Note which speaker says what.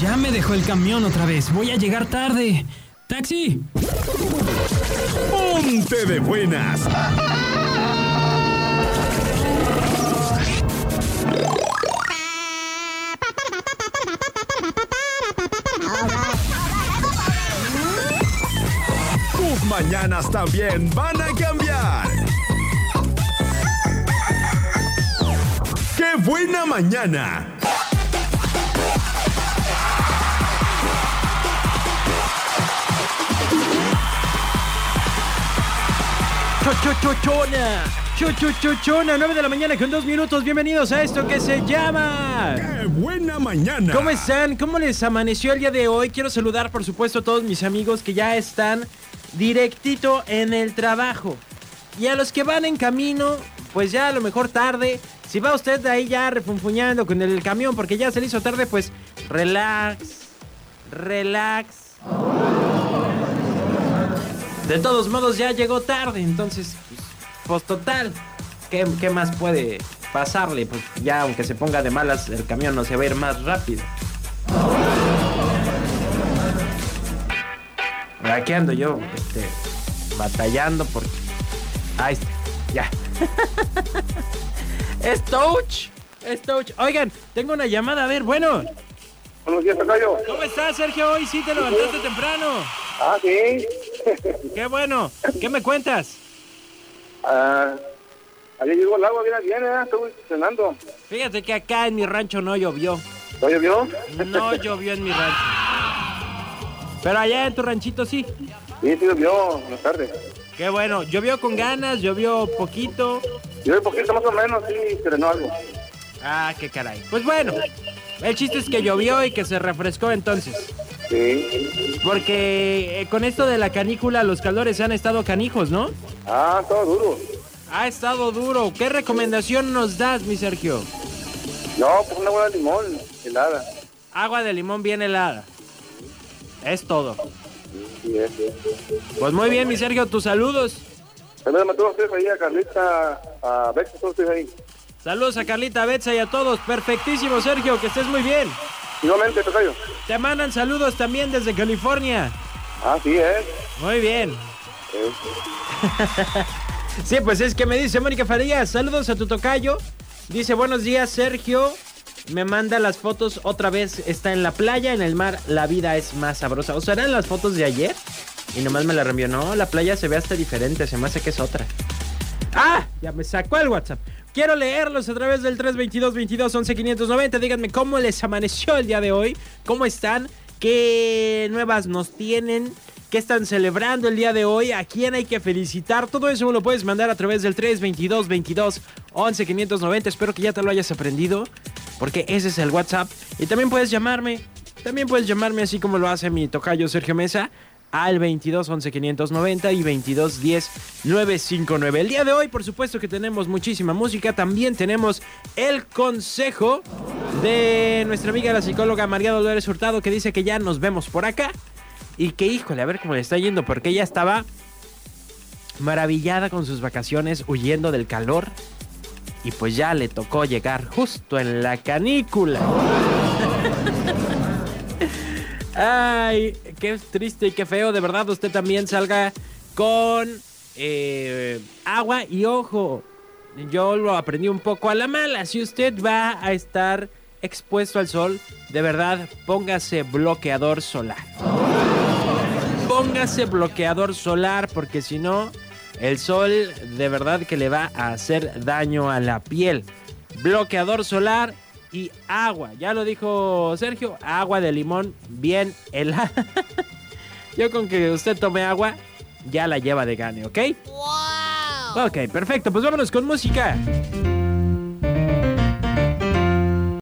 Speaker 1: ya me dejó el camión otra vez. Voy a llegar tarde. ¡Taxi!
Speaker 2: ¡Ponte de buenas! Tus mañanas también van a cambiar. ¡Qué buena mañana!
Speaker 3: Chochochochona. Chochochochona, 9 de la mañana con dos minutos. Bienvenidos a esto que se llama.
Speaker 2: ¡Qué buena mañana!
Speaker 3: ¿Cómo están? ¿Cómo les amaneció el día de hoy? Quiero saludar, por supuesto, a todos mis amigos que ya están directito en el trabajo. Y a los que van en camino, pues ya a lo mejor tarde. Si va usted de ahí ya refunfuñando con el camión porque ya se le hizo tarde, pues relax, relax. De todos modos ya llegó tarde, entonces, pues, pues total, ¿qué, qué más puede pasarle? Pues ya aunque se ponga de malas, el camión no se va a ir más rápido. Aquí ando yo, este, batallando porque... Ahí está, ya. es Touch, es Touch. Oigan, tengo una llamada, a ver, bueno.
Speaker 4: Buenos días, Tocayo.
Speaker 3: ¿Cómo estás, Sergio? Hoy sí te levantaste temprano.
Speaker 4: Ah, sí.
Speaker 3: Qué bueno. ¿Qué me cuentas?
Speaker 4: Ah, ayer llegó el agua, bien, bien, ¿eh? Estuve cenando.
Speaker 3: Fíjate que acá en mi rancho no llovió.
Speaker 4: ¿No llovió?
Speaker 3: No llovió en mi rancho. Pero allá en tu ranchito sí.
Speaker 4: Sí, sí llovió, buenas tardes.
Speaker 3: Qué bueno. Llovió con ganas, llovió poquito.
Speaker 4: Llovió poquito más o menos, sí, serenó algo.
Speaker 3: Ah, qué caray. Pues bueno. El chiste es que llovió y que se refrescó entonces.
Speaker 4: Sí.
Speaker 3: Porque eh, con esto de la canícula los calores han estado canijos, ¿no?
Speaker 4: Ah, todo duro.
Speaker 3: Ha estado duro. ¿Qué recomendación nos das, mi Sergio?
Speaker 4: No, pues una buena limón, helada.
Speaker 3: Agua de limón bien helada. Es todo.
Speaker 4: Sí, es, sí.
Speaker 3: Pues muy bien, mi Sergio, tus saludos.
Speaker 4: Saludos a todos ustedes ahí, a Carlita, a Bex, a todos ustedes ahí.
Speaker 3: Saludos a Carlita Betza y a todos. Perfectísimo, Sergio, que estés muy bien.
Speaker 4: Igualmente, Tocayo.
Speaker 3: Te mandan saludos también desde California.
Speaker 4: Ah, sí, es.
Speaker 3: Muy bien. Sí, pues es que me dice Mónica Farías, saludos a tu tocayo. Dice, buenos días, Sergio. Me manda las fotos otra vez. Está en la playa, en el mar. La vida es más sabrosa. O sea, eran las fotos de ayer. Y nomás me la reenvió. No, la playa se ve hasta diferente. Se me hace que es otra. ¡Ah! Ya me sacó el WhatsApp. Quiero leerlos a través del 322 22 11 590. Díganme cómo les amaneció el día de hoy. ¿Cómo están? ¿Qué nuevas nos tienen? ¿Qué están celebrando el día de hoy? ¿A quién hay que felicitar? Todo eso lo puedes mandar a través del 322 22 11 590. Espero que ya te lo hayas aprendido. Porque ese es el WhatsApp. Y también puedes llamarme. También puedes llamarme así como lo hace mi tocayo Sergio Mesa. Al 22 11 590 y 22 10 959. El día de hoy, por supuesto que tenemos muchísima música. También tenemos el consejo de nuestra amiga la psicóloga María Dolores Hurtado que dice que ya nos vemos por acá. Y que híjole, a ver cómo le está yendo, porque ella estaba maravillada con sus vacaciones, huyendo del calor. Y pues ya le tocó llegar justo en la canícula. Ay, qué triste y qué feo. De verdad, usted también salga con eh, agua y ojo. Yo lo aprendí un poco a la mala. Si usted va a estar expuesto al sol, de verdad, póngase bloqueador solar. Póngase bloqueador solar porque si no, el sol de verdad que le va a hacer daño a la piel. Bloqueador solar y agua. Ya lo dijo Sergio, agua de limón bien helada. Yo con que usted tome agua, ya la lleva de gane, ¿ok? ¡Wow! Ok, perfecto, pues vámonos con música.